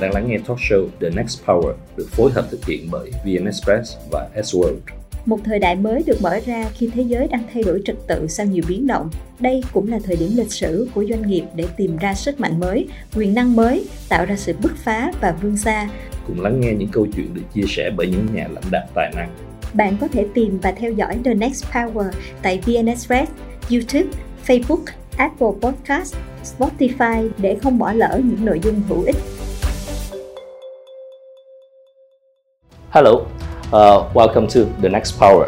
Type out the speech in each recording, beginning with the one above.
bạn đang lắng nghe talk show The Next Power được phối hợp thực hiện bởi VN Express và S-World. Một thời đại mới được mở ra khi thế giới đang thay đổi trật tự sau nhiều biến động. Đây cũng là thời điểm lịch sử của doanh nghiệp để tìm ra sức mạnh mới, quyền năng mới, tạo ra sự bứt phá và vươn xa. Cùng lắng nghe những câu chuyện được chia sẻ bởi những nhà lãnh đạo tài năng. Bạn có thể tìm và theo dõi The Next Power tại VN Express, YouTube, Facebook, Apple Podcast, Spotify để không bỏ lỡ những nội dung hữu ích. Hello, uh, welcome to The Next Power.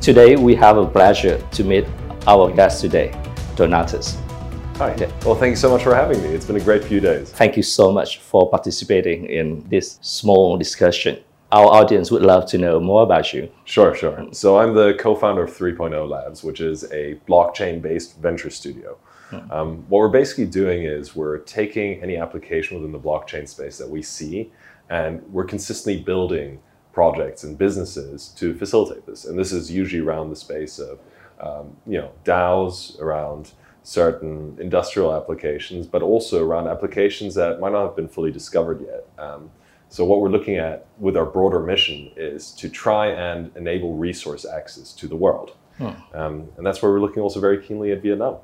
Today we have a pleasure to meet our guest today, Donatus. Hi. Well, thank you so much for having me. It's been a great few days. Thank you so much for participating in this small discussion. Our audience would love to know more about you. Sure, sure. So I'm the co-founder of 3.0 Labs, which is a blockchain-based venture studio. Um, what we're basically doing is we're taking any application within the blockchain space that we see, and we're consistently building projects and businesses to facilitate this. And this is usually around the space of, um, you know, DAOs, around certain industrial applications, but also around applications that might not have been fully discovered yet. Um, so what we're looking at with our broader mission is to try and enable resource access to the world. Um, and that's where we're looking also very keenly at Vietnam.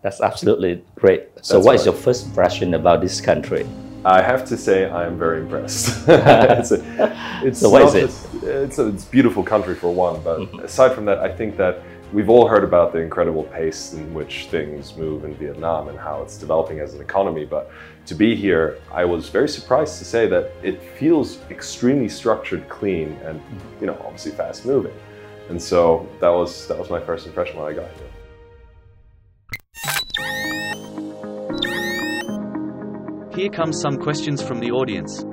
That's absolutely great. So, That's what is right. your first impression about this country? I have to say I am very impressed. it's a, it's So it? just- it's a it's a beautiful country for one, but mm-hmm. aside from that, I think that we've all heard about the incredible pace in which things move in Vietnam and how it's developing as an economy. But to be here, I was very surprised to say that it feels extremely structured, clean, and mm-hmm. you know obviously fast moving. And so that was that was my first impression when I got here. Here comes some questions from the audience.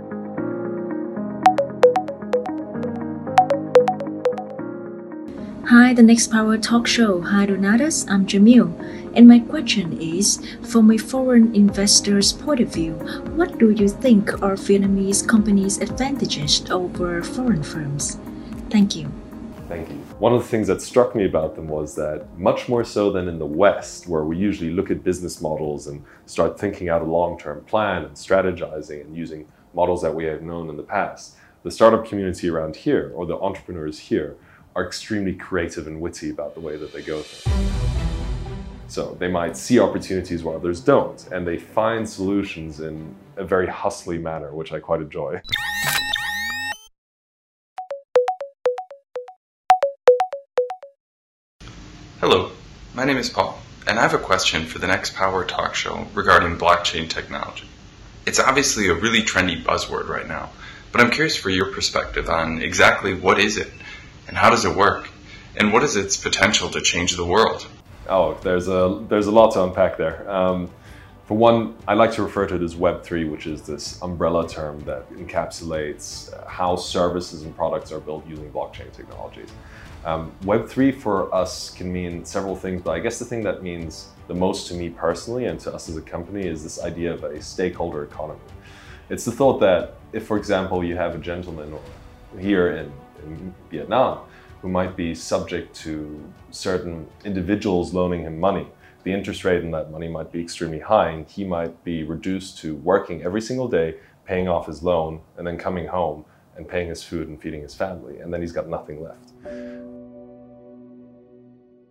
Hi, the Next Power Talk Show. Hi, Donatus. I'm Jamil. And my question is from a foreign investor's point of view, what do you think are Vietnamese companies' advantages over foreign firms? Thank you. Thank you. One of the things that struck me about them was that much more so than in the West, where we usually look at business models and start thinking out a long term plan and strategizing and using models that we have known in the past, the startup community around here, or the entrepreneurs here, are extremely creative and witty about the way that they go things. So they might see opportunities where others don't, and they find solutions in a very hustly manner, which I quite enjoy. Hello, my name is Paul, and I have a question for the next Power Talk show regarding blockchain technology. It's obviously a really trendy buzzword right now, but I'm curious for your perspective on exactly what is it, and how does it work, and what is its potential to change the world? Oh, there's a there's a lot to unpack there. Um, for one, I like to refer to it as Web three, which is this umbrella term that encapsulates uh, how services and products are built using blockchain technologies. Um, Web three for us can mean several things, but I guess the thing that means the most to me personally and to us as a company is this idea of a stakeholder economy. It's the thought that if, for example, you have a gentleman here in, in Vietnam who might be subject to certain individuals loaning him money, the interest rate on that money might be extremely high, and he might be reduced to working every single day, paying off his loan, and then coming home and paying his food and feeding his family, and then he's got nothing left.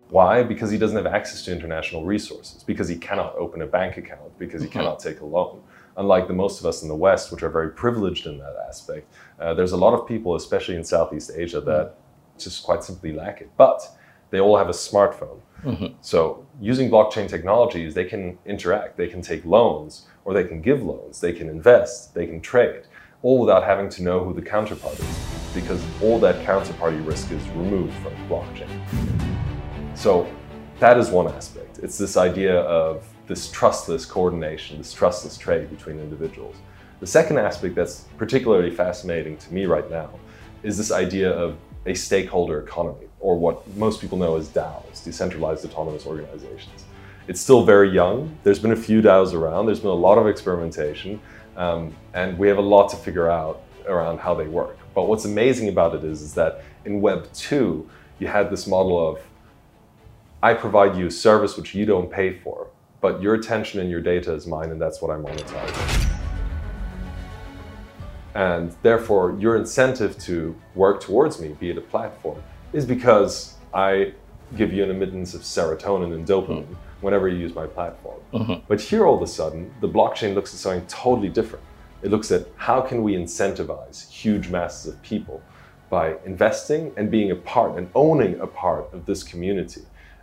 Why? Because he doesn't have access to international resources, because he cannot open a bank account, because he mm-hmm. cannot take a loan. Unlike the most of us in the West, which are very privileged in that aspect, uh, there's a lot of people, especially in Southeast Asia, that mm-hmm. just quite simply lack it. But they all have a smartphone. Mm-hmm. So using blockchain technologies, they can interact, they can take loans, or they can give loans, they can invest, they can trade, all without having to know who the counterpart is, because all that counterparty risk is removed from blockchain. So that is one aspect. It's this idea of this trustless coordination, this trustless trade between individuals. The second aspect that's particularly fascinating to me right now is this idea of a stakeholder economy, or what most people know as DAOs, decentralized autonomous organizations. It's still very young. There's been a few DAOs around. There's been a lot of experimentation, um, and we have a lot to figure out around how they work. But what's amazing about it is, is that in Web 2, you had this model of I provide you a service which you don't pay for, but your attention and your data is mine, and that's what I monetize. And therefore, your incentive to work towards me, be it a platform, is because I give you an emittance of serotonin and dopamine whenever you use my platform. Uh-huh. But here, all of a sudden, the blockchain looks at something totally different. It looks at how can we incentivize huge masses of people by investing and being a part and owning a part of this community.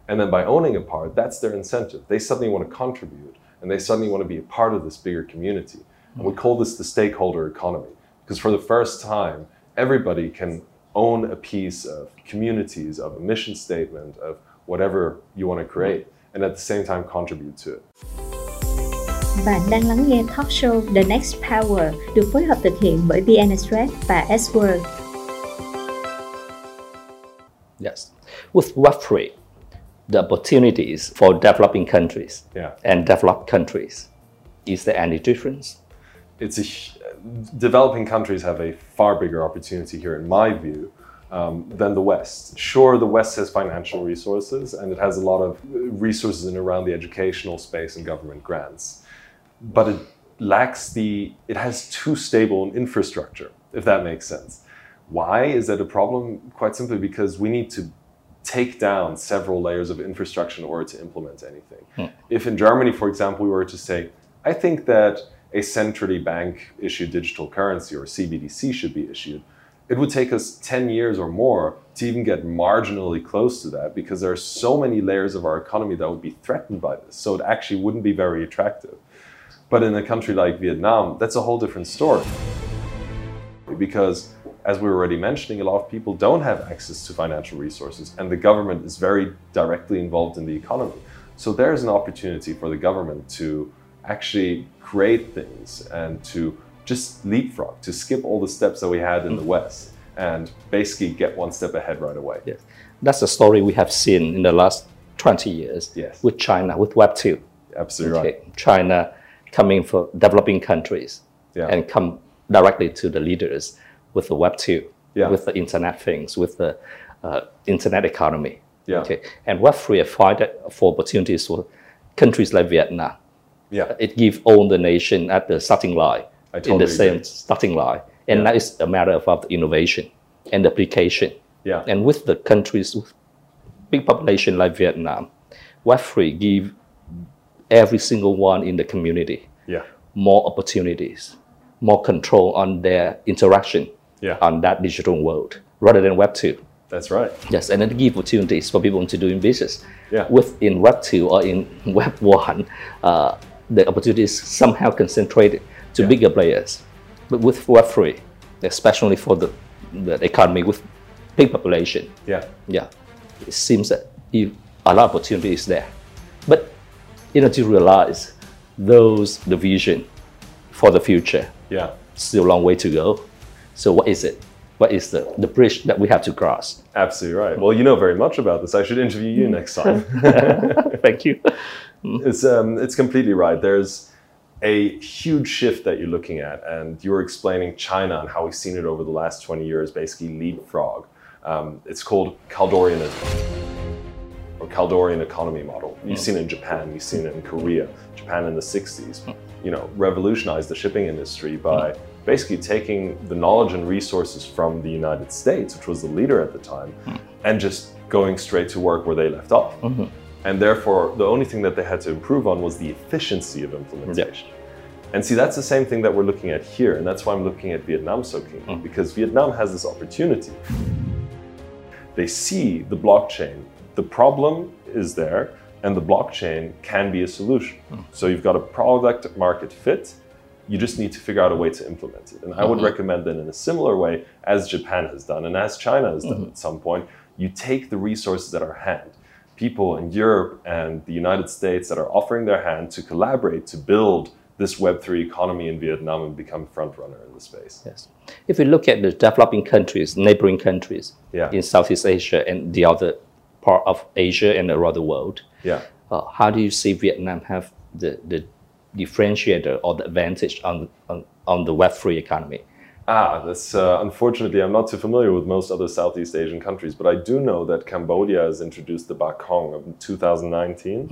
And then by owning a part, that's their incentive. They suddenly want to contribute and they suddenly want to be a part of this bigger community. And we call this the stakeholder economy because for the first time, everybody can own a piece of communities, of a mission statement, of whatever you want to create, and at the same time contribute to it. Bạn đang lắng nghe talk show The Next Power được phối hợp thực hiện bởi VN Express và S-World. Yes. With Web3, the opportunities for developing countries Yeah. and developed countries, is there any difference? it's a developing countries have a far bigger opportunity here, in my view, um, than the West. Sure, the West has financial resources and it has a lot of resources in around the educational space and government grants, but it lacks the. It has too stable an infrastructure, if that makes sense. Why is that a problem? Quite simply because we need to take down several layers of infrastructure in order to implement anything. If in Germany, for example, we were to say, I think that a centrally bank issued digital currency or CBDC should be issued, it would take us 10 years or more to even get marginally close to that because there are so many layers of our economy that would be threatened by this. So it actually wouldn't be very attractive. But in a country like Vietnam, that's a whole different story because as we were already mentioning, a lot of people don't have access to financial resources, and the government is very directly involved in the economy. So there's an opportunity for the government to actually create things and to just leapfrog, to skip all the steps that we had in the West, and basically get one step ahead right away. Yes. That's a story we have seen in the last 20 years Yes. with China, with Web2. Absolutely Okay. right. China coming from developing countries Yeah. and come directly to the leaders with the Web2, Yeah. with the Internet things, with the uh, Internet economy. Yeah. Okay. And Web3 provided for opportunities for countries like Vietnam. Yeah. It gives all the nation at the starting line, I in the same agree. starting line. And Yeah. that is a matter of, of innovation and application. Yeah. And with the countries with big population like Vietnam, Web3 give every single one in the community Yeah. more opportunities, more control on their interaction Yeah. on that digital world rather than Web 2. That's right. Yes, and it give opportunities for people to doing business. Yeah. Within Web 2 or in Web 1, uh, the opportunities somehow concentrated to Yeah. bigger players. But with Web 3, especially for the, the economy with big population, Yeah. yeah, it seems that you, a lot of opportunity is there. But you know, to realize those the vision for the future, Yeah. still a long way to go. So what is it? What is the, the bridge that we have to cross? Absolutely right. Well, you know very much about this. I should interview you next time. Thank you. It's um, it's completely right. There's a huge shift that you're looking at, and you were explaining China and how we've seen it over the last 20 years, basically leapfrog. Um, it's called Kaldorianism or Kaldorian economy model. You've seen it in Japan, you've seen it in Korea. Japan in the 60s, you know, revolutionized the shipping industry by basically taking the knowledge and resources from the United States, which was the leader at the time, and just going straight to work where they left off. And therefore, the only thing that they had to improve on was the efficiency of implementation. And see, that's the same thing that we're looking at here. And that's why I'm looking at Vietnam so keenly, mm. because Vietnam has this opportunity. They see the blockchain. The problem is there, and the blockchain can be a solution. Mm. So you've got a product market fit. You just need to figure out a way to implement it. And I would mm-hmm. recommend that in a similar way as Japan has done and as China has done mm-hmm. at some point, you take the resources at our hand. People in Europe and the United States that are offering their hand to collaborate to build this Web3 economy in Vietnam and become front runner in the space. Yes. If we look at the developing countries, neighboring countries Yeah. in Southeast Asia and the other part of Asia and around the world, Yeah. uh, how do you see Vietnam have the, the differentiator or the advantage on, on, on the Web3 economy? Ah, that's uh, unfortunately I'm not too familiar with most other Southeast Asian countries, but I do know that Cambodia has introduced the Bakong in 2019,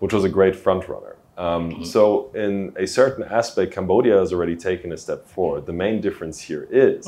which was a great front runner. Um, So, in a certain aspect, Cambodia has already taken a step forward. The main difference here is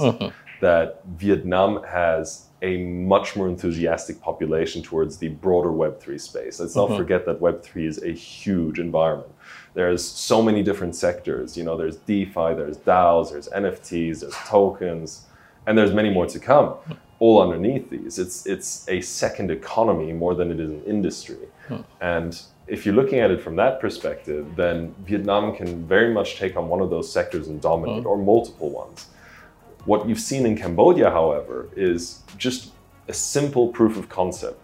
that Vietnam has a much more enthusiastic population towards the broader Web3 space. Let's not forget that Web3 is a huge environment. There's so many different sectors. You know, there's DeFi, there's DAOs, there's NFTs, there's tokens, and there's many more to come. All underneath these, it's it's a second economy more than it is an industry. Hmm. And if you're looking at it from that perspective, then Vietnam can very much take on one of those sectors and dominate, hmm. or multiple ones. What you've seen in Cambodia, however, is just a simple proof of concept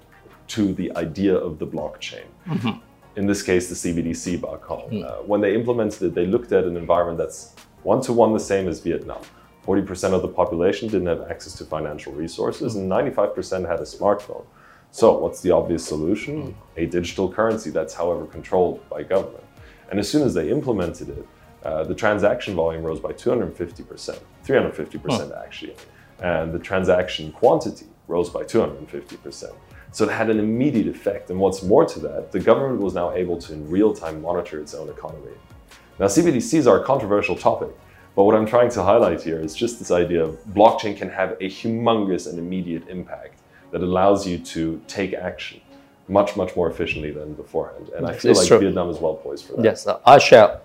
to the idea of the blockchain. Mm-hmm. In this case, the CBDC Bakong. Uh, when they implemented it, they looked at an environment that's one to one the same as Vietnam. 40% of the population didn't have access to financial resources, and 95% had a smartphone. So, what's the obvious solution? A digital currency that's, however, controlled by government. And as soon as they implemented it, uh, the transaction volume rose by 250%, 350% actually. And the transaction quantity rose by 250%. So it had an immediate effect. And what's more to that, the government was now able to, in real time, monitor its own economy. Now, CBDCs are a controversial topic, but what I'm trying to highlight here is just this idea of blockchain can have a humongous and immediate impact that allows you to take action much, much more efficiently than beforehand. And I feel It's like true. Vietnam is well poised for that. Yes, I share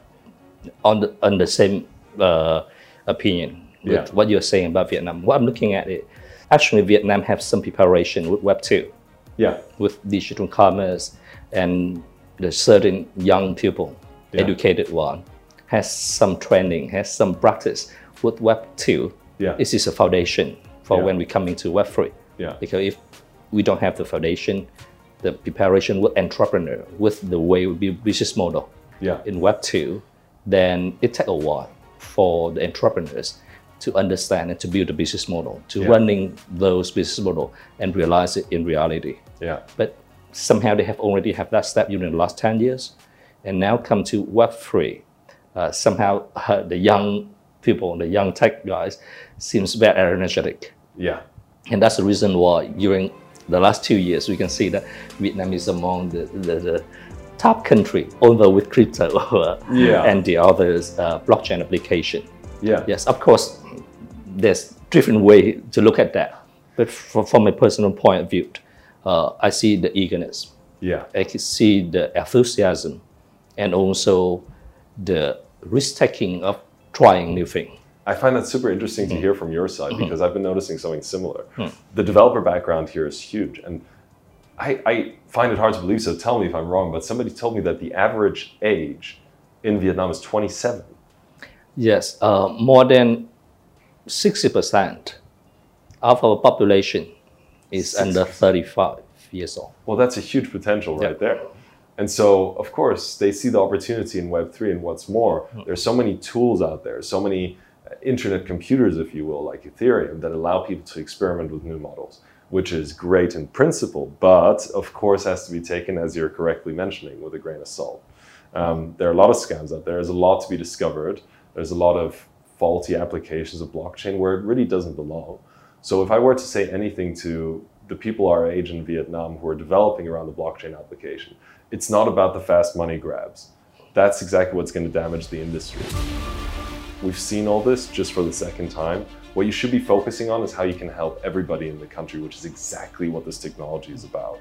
on the on the same uh, opinion with Yeah. what you're saying about Vietnam. What I'm looking at it, actually, Vietnam have some preparation with Web two, Yeah, with digital commerce, and the certain young people, Yeah. educated one, has some training, has some practice with Web two. Yeah. This is a foundation for Yeah. when we come into Web three. Yeah. Because if we don't have the foundation, the preparation with entrepreneur, with the way we build business model, yeah, in Web 2, then it takes a while for the entrepreneurs to understand and to build a business model, to Yeah. running those business model and realize it in reality. yeah, But somehow they have already have that step during the last 10 years. And now come to Web 3. Uh, somehow uh, the young people, the young tech guys, seems very energetic. yeah, And that's the reason why during the last two years, we can see that Vietnam is among the, the, the top country, although with crypto Yeah. and the others uh, blockchain application. Yeah, Yes, of course, there's different way to look at that. But from, from a personal point of view, uh, I see the eagerness. yeah, I can see the enthusiasm and also the risk taking of trying new thing. I find that super interesting Mm-hmm. to hear from your side because I've been noticing something similar. The developer background here is huge. And I, I find it hard to believe, so tell me if I'm wrong, but somebody told me that the average age in Vietnam is 27. Yes, uh, more than 60% of our population is under 35 years old. Well, that's a huge potential right there. And so, of course, they see the opportunity in Web3. And what's more, there's so many tools out there, so many uh, internet computers, if you will, like Ethereum, that allow people to experiment with new models, which is great in principle, but of course has to be taken, as you're correctly mentioning, with a grain of salt. Um, there are a lot of scams out there. There's a lot to be discovered. There's a lot of faulty applications of blockchain where it really doesn't belong. So if I were to say anything to the people our age in Vietnam who are developing around the blockchain application, it's not about the fast money grabs. That's exactly what's going to damage the industry. We've seen all this just for the second time. What you should be focusing on is how you can help everybody in the country, which is exactly what this technology is about.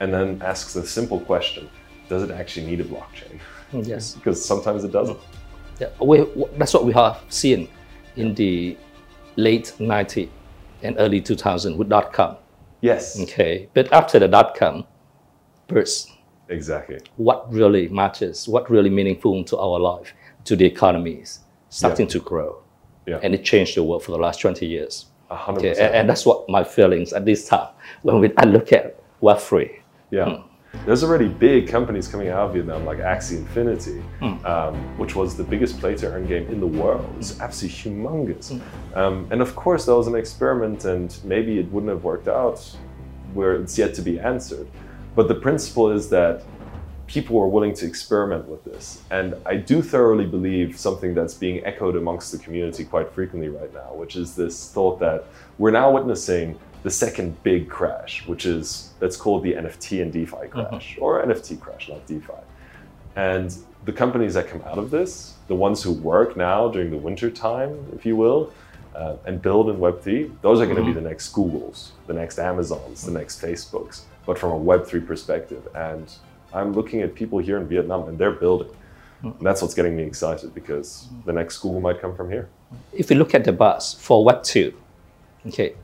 And then asks the simple question Does it actually need a blockchain? Yes. Because sometimes it doesn't. Yeah, we, that's what we have seen in the late 90s and early 2000 with dot com. Yes, Okay, but after the dot com burst, exactly. what really matters, what really meaningful to our life, to the economies, starting to grow, Yeah. and it changed the world for the last 20 years. A hundred Okay, and, and that's what my feelings at this time when we, I look at Web free. Yeah. Hmm. There's already big companies coming out of Vietnam like Axie Infinity, um, which was the biggest play to earn game in the world. It's absolutely humongous. Um, and of course, that was an experiment, and maybe it wouldn't have worked out where it's yet to be answered. But the principle is that people are willing to experiment with this. And I do thoroughly believe something that's being echoed amongst the community quite frequently right now, which is this thought that we're now witnessing the second big crash, which is let's call it the NFT and DeFi crash, mm-hmm. or NFT crash, not DeFi. And the companies that come out of this, the ones who work now during the winter time, if you will, uh, and build in Web3, those are going to be mm-hmm. the next Googles, the next Amazons, the next Facebooks, but from a Web3 perspective. And I'm looking at people here in Vietnam and they're building. And that's what's getting me excited because the next Google might come from here. If we look at the bus for Web two, okay,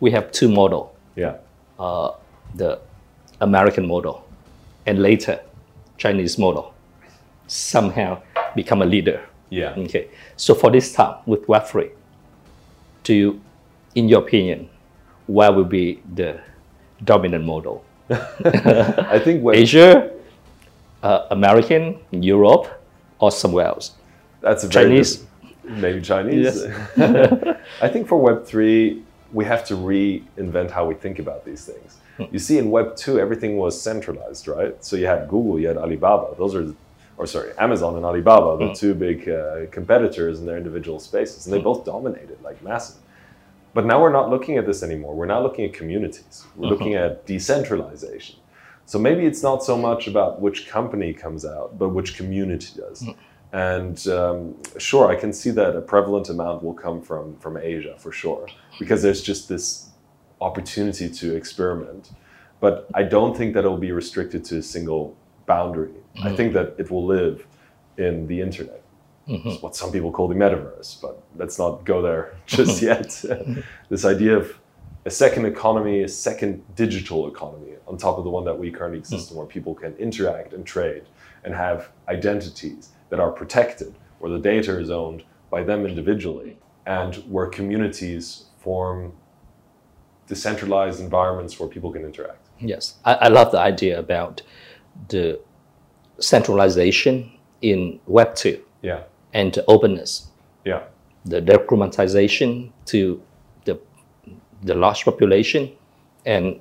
we have two model. Yeah. uh, the American model and later Chinese model somehow become a leader. Yeah. Okay. So for this time with Web3, do you, in your opinion, where will be the dominant model? I think Web, Asia, uh, American, Europe, or somewhere else? that's a very Chinese? good- maybe Chinese. I think for Web3, we have to reinvent how we think about these things. Hmm. You see, in Web 2, everything was centralized, right? So you had Google, you had Alibaba. Those are, or sorry, Amazon and Alibaba, the hmm. two big uh, competitors in their individual spaces, and they hmm. both dominated like massive. But now we're not looking at this anymore. We're now looking at communities. We're looking mm-hmm. at decentralization. So maybe it's not so much about which company comes out, but which community does. And um, sure, I can see that a prevalent amount will come from from Asia for sure, because there's just this opportunity to experiment. But I don't think that it will be restricted to a single boundary. I mm-hmm. think that it will live in the internet. Mm-hmm. It's what some people call the metaverse, but let's not go there just yet. this idea of a second economy, a second digital economy on top of the one that we currently exist mm. in, where people can interact and trade and have identities that are protected, where the data is owned by them individually, and where communities form decentralized environments where people can interact. Yes, I, I love the idea about the centralization in Web two Yeah, and the openness. yeah, the democratization to the, the large population and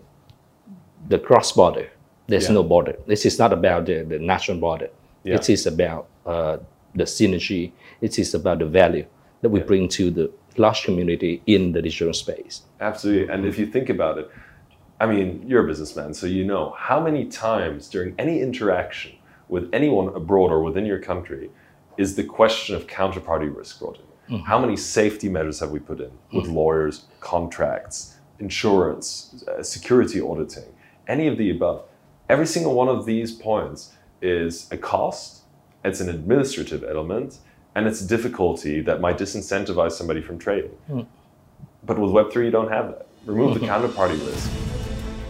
the cross border. There's Yeah. no border. This is not about the, the national border. Yeah. It is about uh, the synergy. It is about the value that we Yeah. bring to the large community in the digital space. absolutely. And if you think about it, I mean, you're a businessman, so you know how many times during any interaction with anyone abroad or within your country is the question of counterparty risk brought in. How many safety measures have we put in with lawyers, contracts, insurance, uh, security auditing, any of the above? Every single one of these points is a cost, it's an administrative element, and it's a difficulty that might disincentivize somebody from trading. Hmm. But with Web3, you don't have that. Remove the hmm. counterparty risk.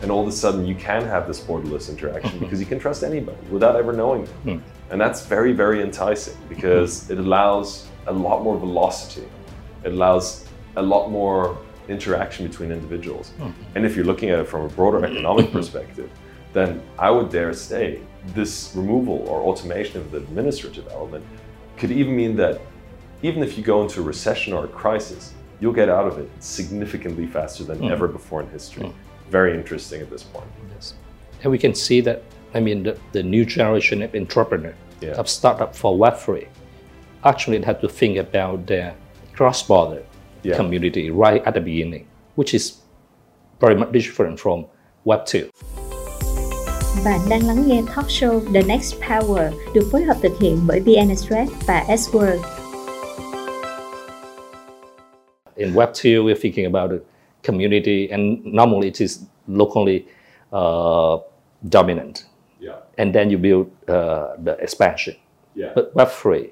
And all of a sudden, you can have this borderless interaction hmm. because you can trust anybody without ever knowing them. And that's very, very enticing because it allows a lot more velocity. It allows a lot more interaction between individuals. And if you're looking at it from a broader economic perspective, then I would dare say this removal or automation of the administrative element could even mean that even if you go into a recession or a crisis, you'll get out of it significantly faster than hmm. ever before in history. Very interesting at this point. Yes. And we can see that, I mean, the, the new generation of entrepreneur, Yeah. of startup for Web3, actually had to think about their cross-border Yeah. community right at the beginning, which is very much different from Web2. Bạn đang lắng nghe talk show The Next Power được phối hợp thực hiện bởi VN Express và S-World. in Web two, we're thinking about the community, and normally it is locally uh, dominant, Yeah. and then you build uh, the expansion. Yeah. But Web three,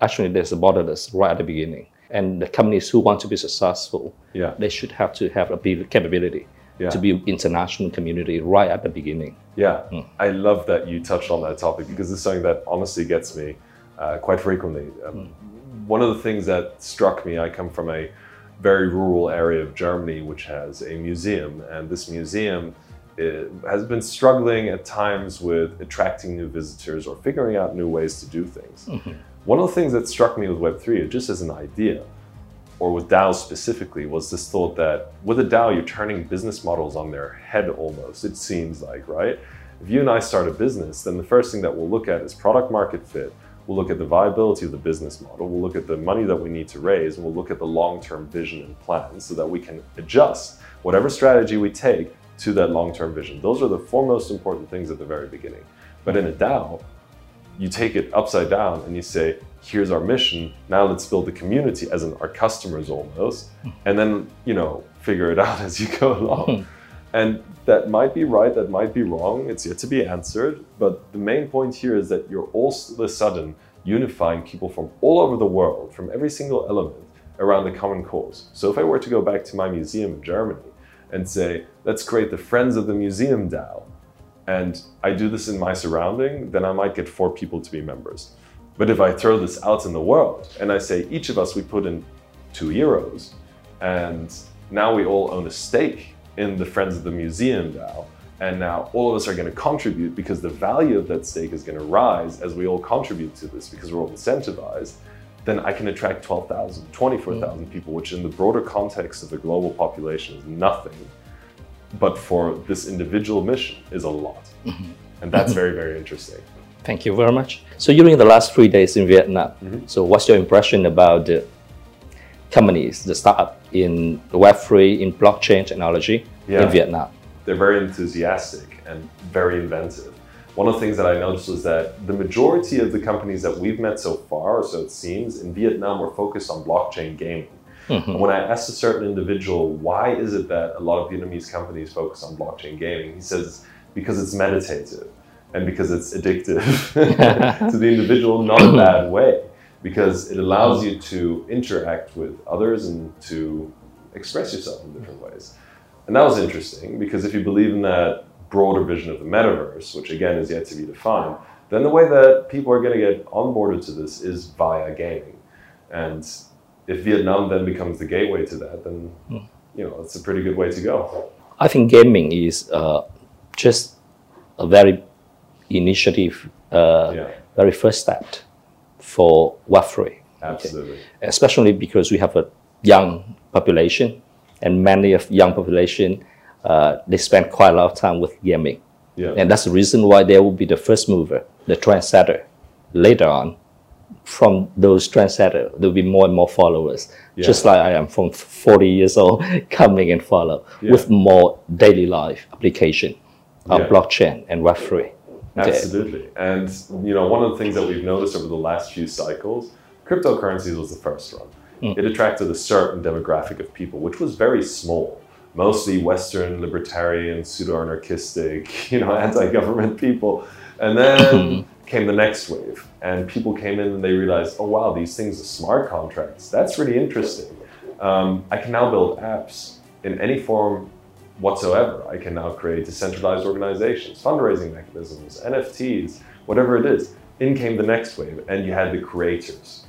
actually, there's a borderless right at the beginning, and the companies who want to be successful, Yeah. they should have to have a big capability Yeah. to build international community right at the beginning. Yeah, I love that you touched on that topic because it's something that honestly gets me uh, quite frequently. Um, One of the things that struck me, I come from a very rural area of Germany which has a museum, and this museum eh, has been struggling at times with attracting new visitors or figuring out new ways to do things. One of the things that struck me with Web3, just as an idea, or with DAOs specifically, was this thought that with a DAO, you're turning business models on their head almost, it seems like, right? If you and I start a business, then the first thing that we'll look at is product market fit. We'll look at the viability of the business model. We'll look at the money that we need to raise, and we'll look at the long term vision and plan so that we can adjust whatever strategy we take to that long term vision. Those are the four most important things at the very beginning. But in a DAO, you take it upside down and you say, here's our mission. Now let's build the community as in our customers almost, hmm. and then you know figure it out as you go along. Hmm. and that might be right, that might be wrong. It's yet to be answered. But the main point here is that you're all of a sudden unifying people from all over the world, from every single element around the common cause. So if I were to go back to my museum in Germany and say, let's create the Friends of the Museum DAO, and I do this in my surrounding, then I might get four people to be members. But if I throw this out in the world and I say each of us we put in two euros, and now we all own a stake in the Friends of the Museum DAO, and now all of us are going to contribute because the value of that stake is going to rise as we all contribute to this because we're all incentivized, then I can attract 12,000, 24,000 mm. people, which in the broader context of the global population is nothing. But for this individual mission is a lot. Mm-hmm. And that's very, very interesting. Thank you very much. So during the last three days in Vietnam, mm-hmm. so what's your impression about the companies, the startup in Web3, in blockchain technology Yeah. in Vietnam? they're very enthusiastic and very inventive. One of the things that I noticed was that the majority of the companies that we've met so far, or so it seems, in Vietnam were focused on blockchain gaming. And When I asked a certain individual, why is it that a lot of Vietnamese companies focus on blockchain gaming? He says, because it's meditative and because it's addictive to the individual, not a bad way, because it allows you to interact with others and to express yourself in different ways. And that was interesting because if you believe in that broader vision of the metaverse, which again is yet to be defined, then the way that people are going to get onboarded to this is via gaming. And if Vietnam then becomes the gateway to that, then you know it's a pretty good way to go. I think gaming is uh, just a very initiative, uh, Yeah. very first step for Web3. Absolutely. especially because we have a young population, and many of young population uh, they spend quite a lot of time with gaming, Yeah. and that's the reason why they will be the first mover, the trendsetter. Later on, from those trendsetter, there will be more and more followers. Yeah. Just like I am from 40 years old, coming and follow Yeah. with more daily life application of Yeah. blockchain and Web3. Absolutely. And you know, one of the things that we've noticed over the last few cycles, cryptocurrencies was the first one. Mm. It attracted a certain demographic of people, which was very small. Mostly Western libertarian, pseudo-anarchistic, you know, anti-government people. And then came the next wave. And people came in and they realized, oh wow, these things are smart contracts. That's really interesting. Um, I can now build apps in any form whatsoever. I can now create decentralized organizations, fundraising mechanisms, NFTs, whatever it is. In came the next wave, and you had the creators.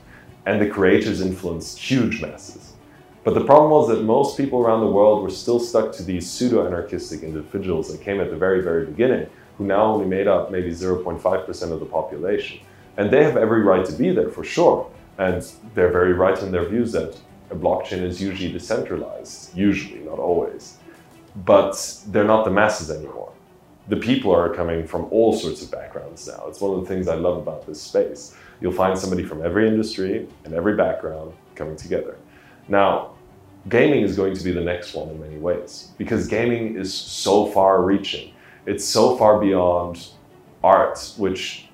And the creators influenced huge masses. But the problem was that most people around the world were still stuck to these pseudo anarchistic individuals that came at the very, very beginning, who now only made up maybe 0.5% of the population. And they have every right to be there for sure. And they're very right in their views that a blockchain is usually decentralized, usually, not always but they're not the masses anymore. The people are coming from all sorts of backgrounds now. It's one of the things I love about this space. You'll find somebody from every industry and every background coming together. Now, gaming is going to be the next one in many ways because gaming is so far reaching. It's so far beyond art, which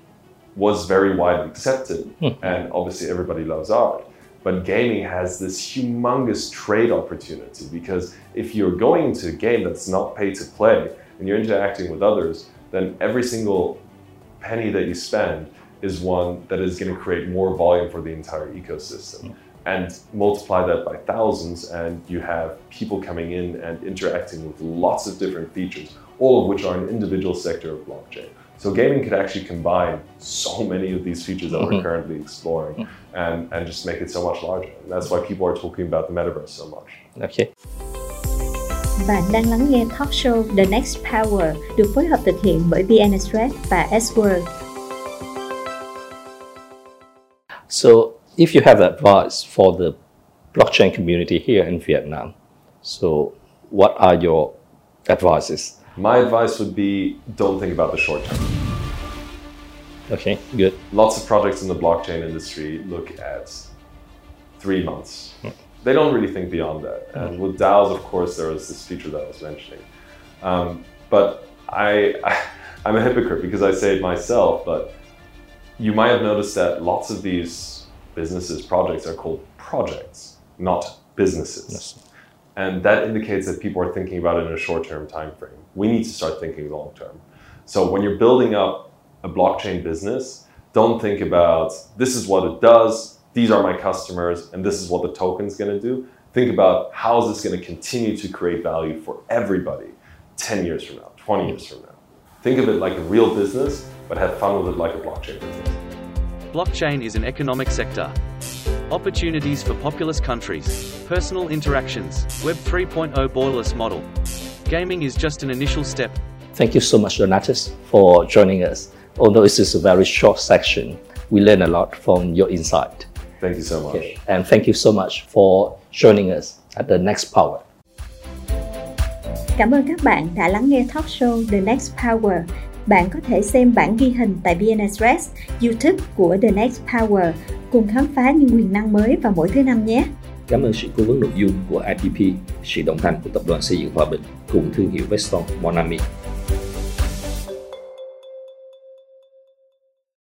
was very widely accepted, hmm. and obviously everybody loves art. But gaming has this humongous trade opportunity because if you're going into a game that's not pay to play and you're interacting with others, then every single penny that you spend is one that is going to create more volume for the entire ecosystem. Hmm. And multiply that by thousands, and you have people coming in and interacting with lots of different features, all of which are an individual sector of blockchain. So gaming could actually combine so many of these features that we're mm-hmm. currently exploring mm-hmm. and, and just make it so much larger. And that's why people are talking about the metaverse so much. Okay. Bạn đang lắng nghe talk show The Next Power được phối hợp thực hiện bởi VN Express và S-World. So, if you have advice for the blockchain community here in Vietnam, so what are your advices? My advice would be don't think about the short term. Okay, good. Lots of projects in the blockchain industry look at three months. They don't really think beyond that. And with DAOs, of course, there was this feature that I was mentioning. Um, but I, I, I'm a hypocrite because I say it myself, but you might have noticed that lots of these businesses, projects are called projects, not businesses. Yes. And that indicates that people are thinking about it in a short term time frame. We need to start thinking long term. So when you're building up a blockchain business, don't think about this is what it does, these are my customers, and this is what the token's going to do. Think about how is this going to continue to create value for everybody 10 years from now, 20 years from now. Think of it like a real business, but have fun with it like a blockchain business. Blockchain is an economic sector. Opportunities for populous countries, personal interactions, Web 3.0 borderless model. Gaming is just an initial step. Thank you so much, Donatus, for joining us. Although this is a very short section, we learn a lot from your insight. Thank you so much. Okay. And thank you so much for joining us at the Next Power. Cảm ơn các bạn đã lắng nghe talk show The Next Power. Bạn có thể xem bản ghi hình tại VN Express, YouTube của The Next Power cùng khám phá những quyền năng mới vào mỗi thứ năm nhé. Cảm ơn sự cố vấn nội dung của IPP, sự đồng hành của Tập đoàn Xây dựng Hòa Bình cùng thương hiệu Veston Monami.